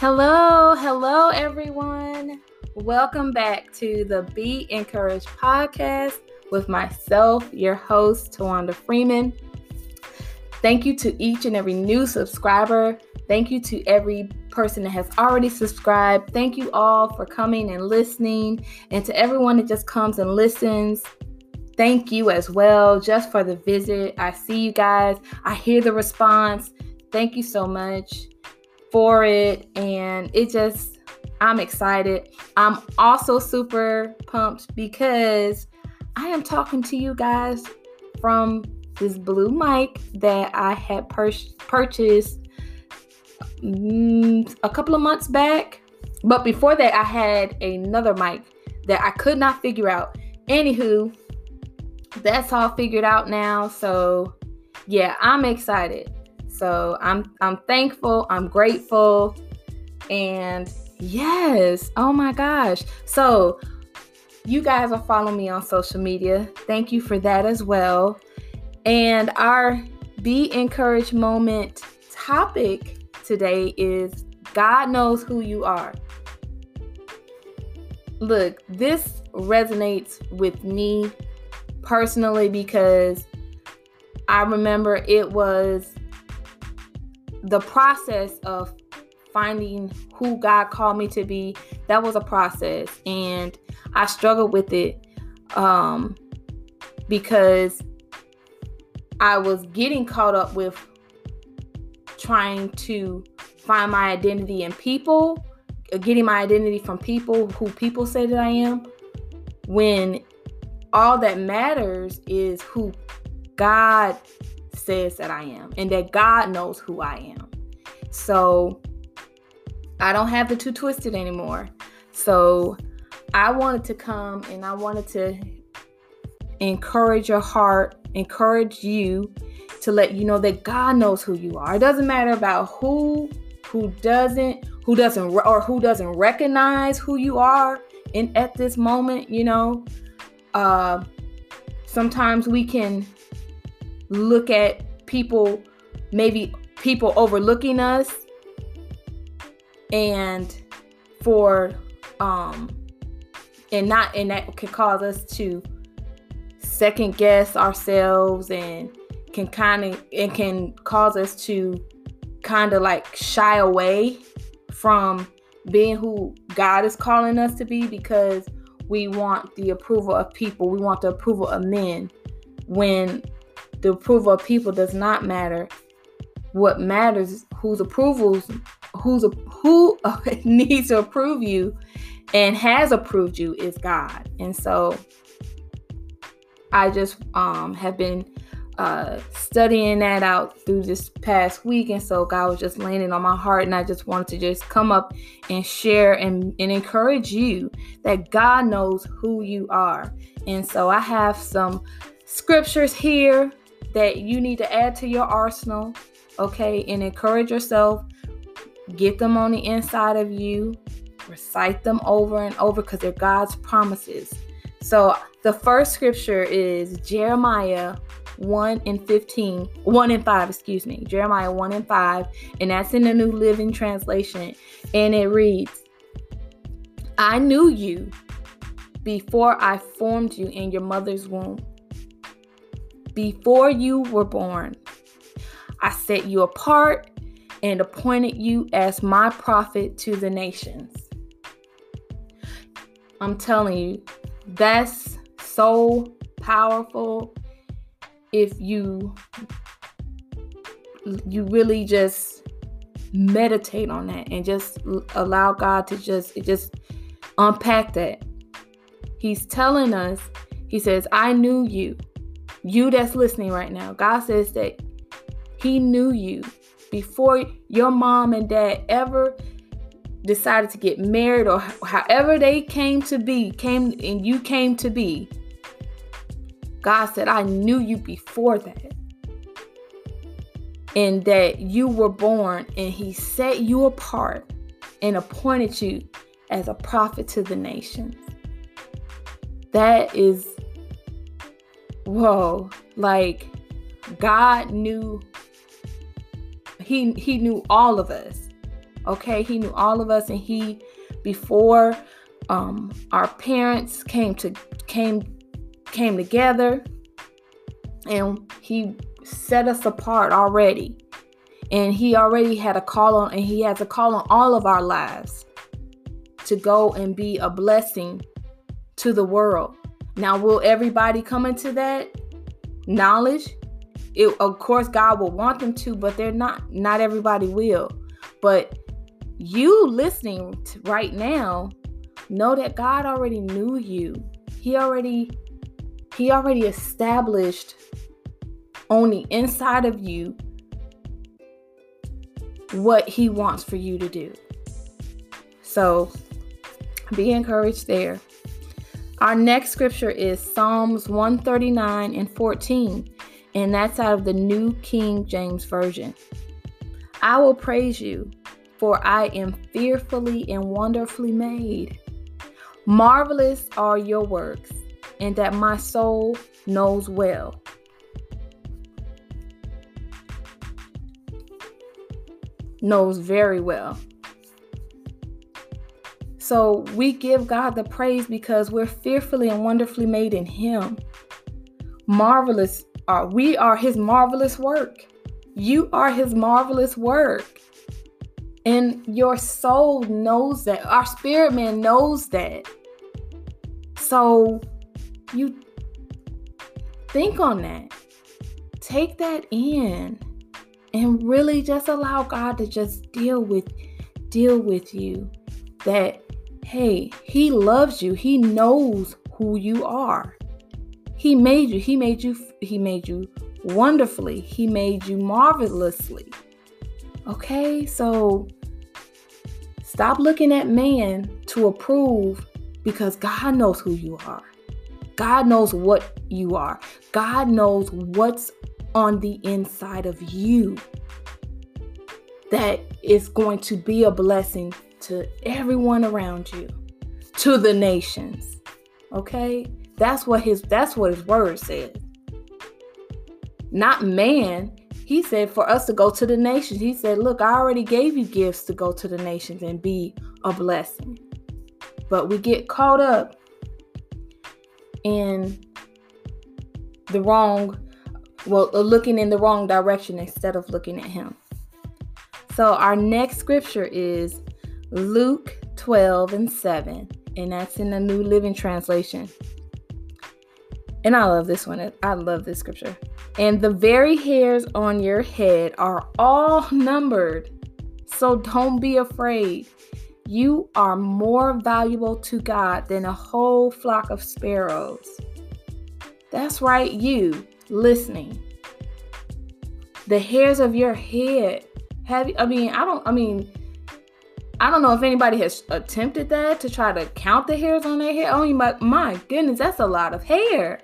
Hello, hello, everyone. Welcome back to the Be Encouraged podcast with myself, your host, Tawanda Freeman. Thank you to each and every new subscriber. Thank you to every person that has already subscribed. Thank you all for coming and listening. And to everyone that just comes and listens, thank you as well just for the visit. I see you guys, I hear the response. Thank you so much for it. And it just, I'm excited. I'm also super pumped because I am talking to you guys from this blue mic that I had pur- purchased mm, a couple of months back. But before that, I had another mic that I could not figure out. Anywho, that's all figured out now. So yeah, I'm excited. So I'm I'm thankful, I'm grateful, and yes, oh my gosh. So you guys are following me on social media. Thank you for that as well. And our Be Encouraged moment topic today is God knows who you are. Look, this resonates with me personally because I remember it was the process of finding who God called me to be. That was a process, and I struggled with it um, because I was getting caught up with trying to find my identity in people, uh, getting my identity from people who people say that I am, when all that matters is who God says that I am and that God knows who I am. So I don't have the two twisted anymore. So I wanted to come and I wanted to encourage your heart, encourage you to let you know that God knows who you are. It doesn't matter about who who doesn't who doesn't or who doesn't recognize who you are in at this moment, you know. Uh sometimes we can look at people maybe people overlooking us and for um and not and that can cause us to second guess ourselves and can kind of it can cause us to kind of like shy away from being who God is calling us to be because we want the approval of people. We want the approval of men when the approval of people does not matter. What matters whose approvals who's who needs to approve you and has approved you is God. And so I just um have been uh, studying that out through this past week. And so God was just landing on my heart. And I just wanted to just come up and share and, and encourage you that God knows who you are. And so I have some scriptures here that you need to add to your arsenal, okay, and encourage yourself. Get them on the inside of you, recite them over and over because they're God's promises. So the first scripture is Jeremiah 1 and 15, 1 and 5, excuse me, Jeremiah 1 and 5, and that's in the New Living Translation. And it reads, I knew you before I formed you in your mother's womb. Before you were born, I set you apart and appointed you as my prophet to the nations. I'm telling you, that's so powerful if you you really just meditate on that and just allow God to just just unpack that. He's telling us, he says, I knew you. You that's listening right now. God says that he knew you before your mom and dad ever decided to get married or however they came to be, came and you came to be. God said, I knew you before that. And that you were born, and He set you apart and appointed you as a prophet to the nations. That is, whoa, like God knew, He, he knew all of us Okay, he knew all of us and he before um our parents came to came came together and he set us apart already. And he already had a call on and he has a call on all of our lives to go and be a blessing to the world. Now, will everybody come into that knowledge? It, of course, God will want them to, but they're not. Not everybody will. But you listening right now, know that God already knew you. He already he already established on the inside of you what he wants for you to do. So be encouraged there. Our next scripture is Psalms 139 and 14, and that's out of the New King James Version. I will praise you, for I am fearfully and wonderfully made. Marvelous are your works, and that my soul knows well. Knows very well. So we give God the praise because we're fearfully and wonderfully made in Him. Marvelous are we are His marvelous work. You are His marvelous work. And your soul knows that. Our spirit man knows that. So you think on that. Take that in and really just allow God to just deal with deal with you that hey, he loves you. He knows who you are. He made you. He made you he made you wonderfully. He made you marvelously. Okay? So stop looking at man to approve because God knows who you are. God knows what you are. God knows what's on the inside of you that is going to be a blessing to everyone around you, to the nations. Okay? That's what his that's what his word says. Not man. He said for us to go to the nations. He said, "Look, I already gave you gifts to go to the nations and be a blessing." But we get caught up in the wrong well, uh, looking in the wrong direction instead of looking at him. So our next scripture is Luke 12 and 7, and that's in the New Living Translation. And I love this one. I love this scripture. And the very hairs on your head are all numbered. So don't be afraid. You are more valuable to God than a whole flock of sparrows. That's right, you listening. The hairs of your head. Have I mean, I don't I mean, I don't know if anybody has attempted that to try to count the hairs on their head. Oh my, my goodness, that's a lot of hair.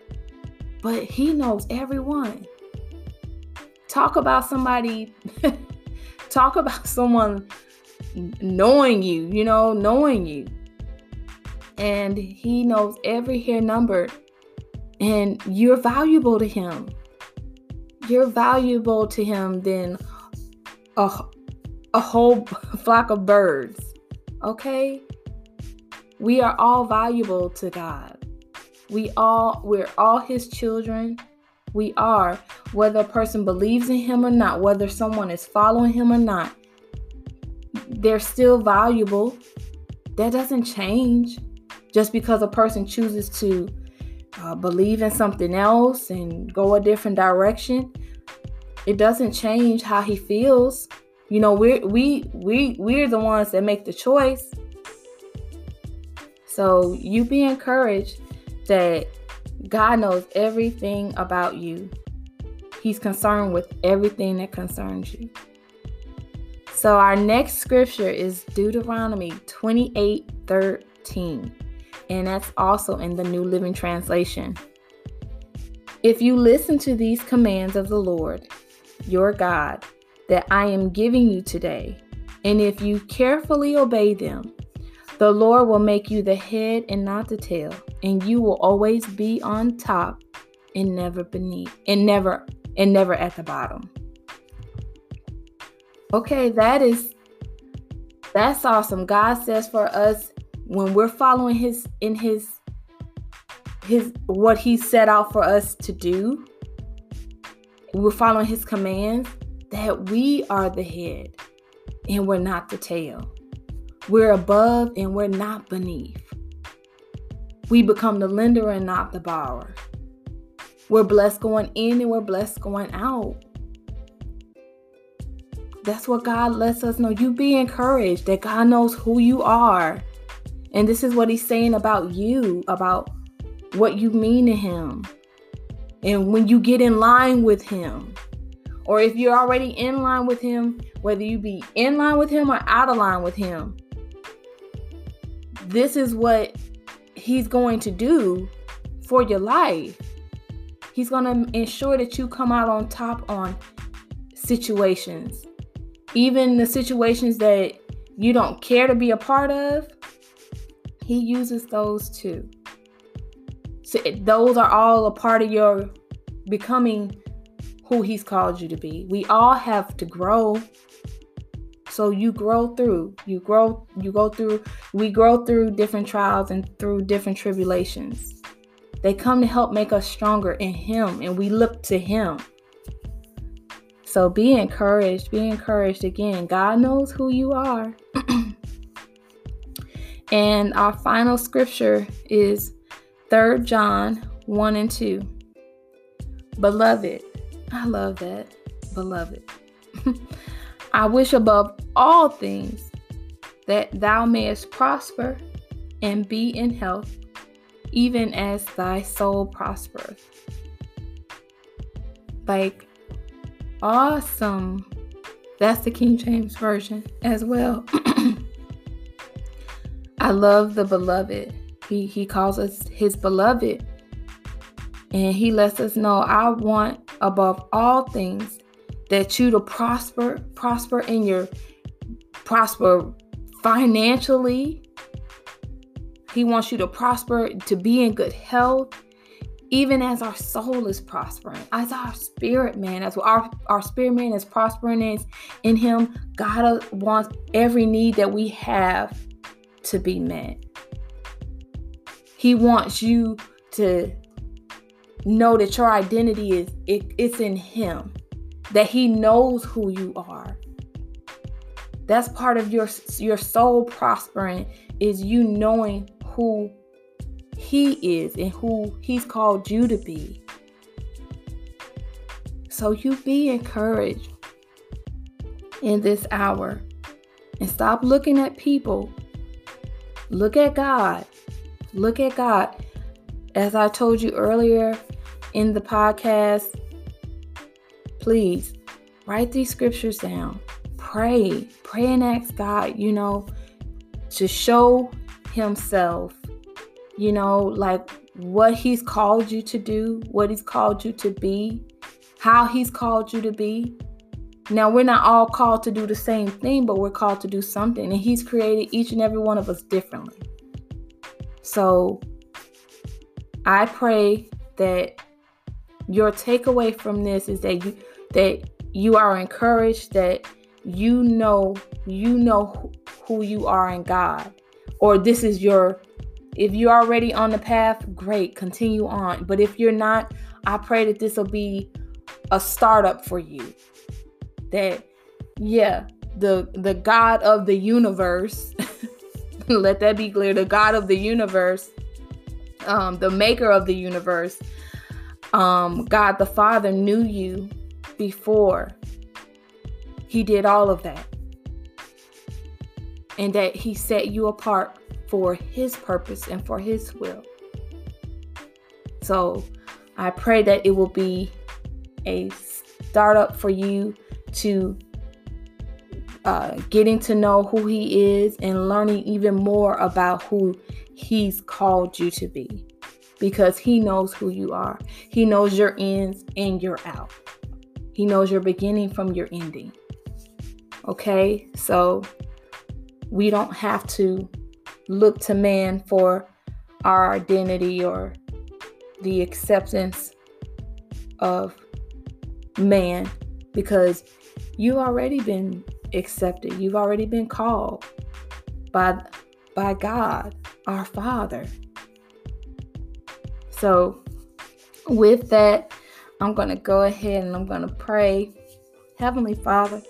But he knows everyone. Talk about somebody, talk about someone knowing you, you know, knowing you. And he knows every hair number. And you're valuable to him. You're valuable to him than a, a whole flock of birds. Okay? We are all valuable to God. We all we're all his children. We are whether a person believes in him or not, whether someone is following him or not. They're still valuable. That doesn't change just because a person chooses to uh, believe in something else and go a different direction. It doesn't change how he feels. You know, we're we we we're the ones that make the choice. So you be encouraged that God knows everything about you. He's concerned with everything that concerns you. So our next scripture is Deuteronomy 28 13. And that's also in the New Living Translation. If you listen to these commands of the Lord, your God, that I am giving you today, and if you carefully obey them, the Lord will make you the head and not the tail, and you will always be on top and never beneath, and never and never at the bottom. Okay, that is That's awesome. God says for us when we're following his in his his what he set out for us to do, we're following his commands that we are the head and we're not the tail. We're above and we're not beneath. We become the lender and not the borrower. We're blessed going in and we're blessed going out. That's what God lets us know. You be encouraged that God knows who you are. And this is what He's saying about you, about what you mean to Him. And when you get in line with Him, or if you're already in line with Him, whether you be in line with Him or out of line with Him, this is what He's going to do for your life. He's going to ensure that you come out on top on situations. Even the situations that you don't care to be a part of, he uses those too. So those are all a part of your becoming who he's called you to be. We all have to grow. So you grow through. You grow you go through we grow through different trials and through different tribulations. They come to help make us stronger in him and we look to him. So be encouraged, be encouraged again. God knows who you are. and our final scripture is 3 John 1 and 2. Beloved, I love that. Beloved, I wish above all things that thou mayest prosper and be in health, even as thy soul prospereth. Like, awesome. That's the King James Version as well. I love the beloved. He, he calls us his beloved. And he lets us know, I want above all things that you to prosper, prosper in your prosper financially. He wants you to prosper, to be in good health, even as our soul is prospering, as our spirit man, as our, our spirit man is prospering is in him, God uh, wants every need that we have to be met. He wants you to know that your identity is it, it's in him that he knows who you are. That's part of your your soul prospering is you knowing who he is and who he's called you to be. So you be encouraged in this hour and stop looking at people. Look at god. Look at god. As i told you earlier in the podcast, please write these scriptures down. Pray. Pray and ask God, you know, to show Himself, you know, like what He's called you to do, what He's called you to be, how He's called you to be. Now, we're not all called to do the same thing, but we're called to do something. And He's created each and every one of us differently. So I pray that your takeaway from this is that you that you are encouraged that you know you know who you are in God or this is your if you're already on the path great continue on. But if you're not I pray that this will be a startup for you. That yeah the the God of the universe let that be clear the God of the universe um the maker of the universe um, God the Father knew you before He did all of that. And that He set you apart for His purpose and for His will. So I pray that it will be a startup for you to uh, getting to know who He is and learning even more about who He's called you to be because He knows who you are. He knows your ins and your out. He knows your beginning from your ending. Okay, so we don't have to look to man for our identity or the acceptance of man because you've already been accepted, you've already been called. by by God, our Father. So, with that, I'm going to go ahead and I'm going to pray. Heavenly Father,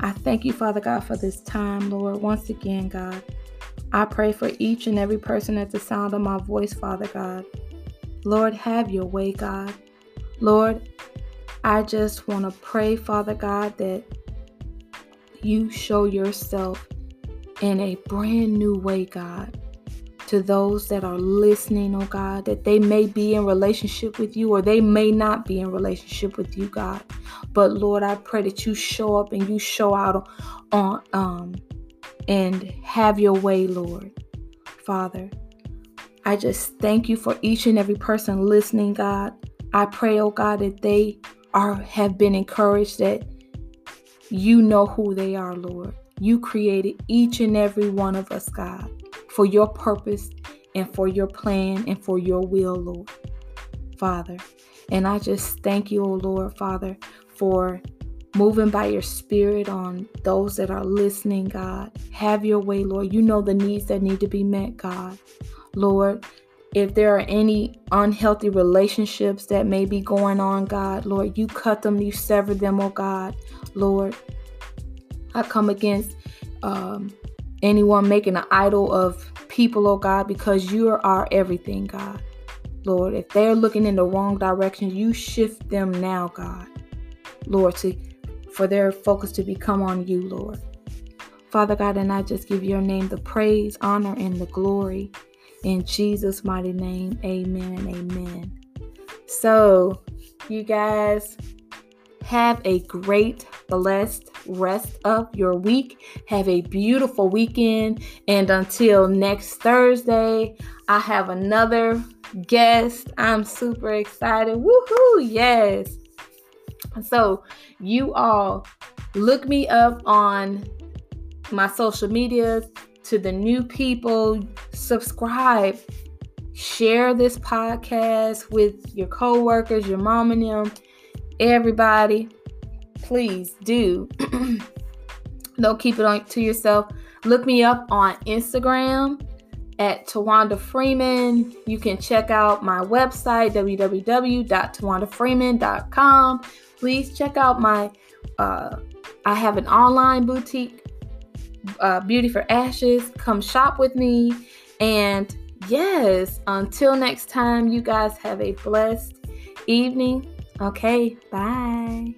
I thank you, Father God, for this time, Lord. Once again, God, I pray for each and every person at the sound of my voice, Father God. Lord, have your way, God. Lord, I just want to pray, Father God, that you show yourself in a brand new way, God, to those that are listening, oh God, that they may be in relationship with you or they may not be in relationship with you, God. But Lord, I pray that you show up and you show out on um and have your way, Lord. Father, I just thank you for each and every person listening, God. I pray, oh God, that they are have been encouraged that you know who they are, Lord. You created each and every one of us, God, for your purpose and for your plan and for your will, Lord. Father. And I just thank you, oh Lord, Father, for moving by your spirit on those that are listening, God. Have your way, Lord. You know the needs that need to be met, God. Lord, if there are any unhealthy relationships that may be going on, God, Lord, you cut them, you sever them, oh God, Lord. I come against um, anyone making an idol of people, oh God, because you are our everything, God. Lord, if they're looking in the wrong direction, you shift them now, God. Lord, to for their focus to become on you, Lord. Father God, and I just give your name the praise, honor, and the glory. In Jesus' mighty name, amen and amen. So, you guys have a great, blessed rest of your week. Have a beautiful weekend. And until next Thursday, I have another guest. I'm super excited. Woohoo! Yes. So, you all look me up on my social media to the new people, subscribe, share this podcast with your coworkers, your mom and them, everybody. Please do. Don't keep it on to yourself. Look me up on Instagram at Tawanda Freeman. You can check out my website, www.tawandafreeman.com. Please check out my, uh, I have an online boutique, uh, Beauty for Ashes. Come shop with me. And yes, until next time, you guys have a blessed evening. Okay, bye.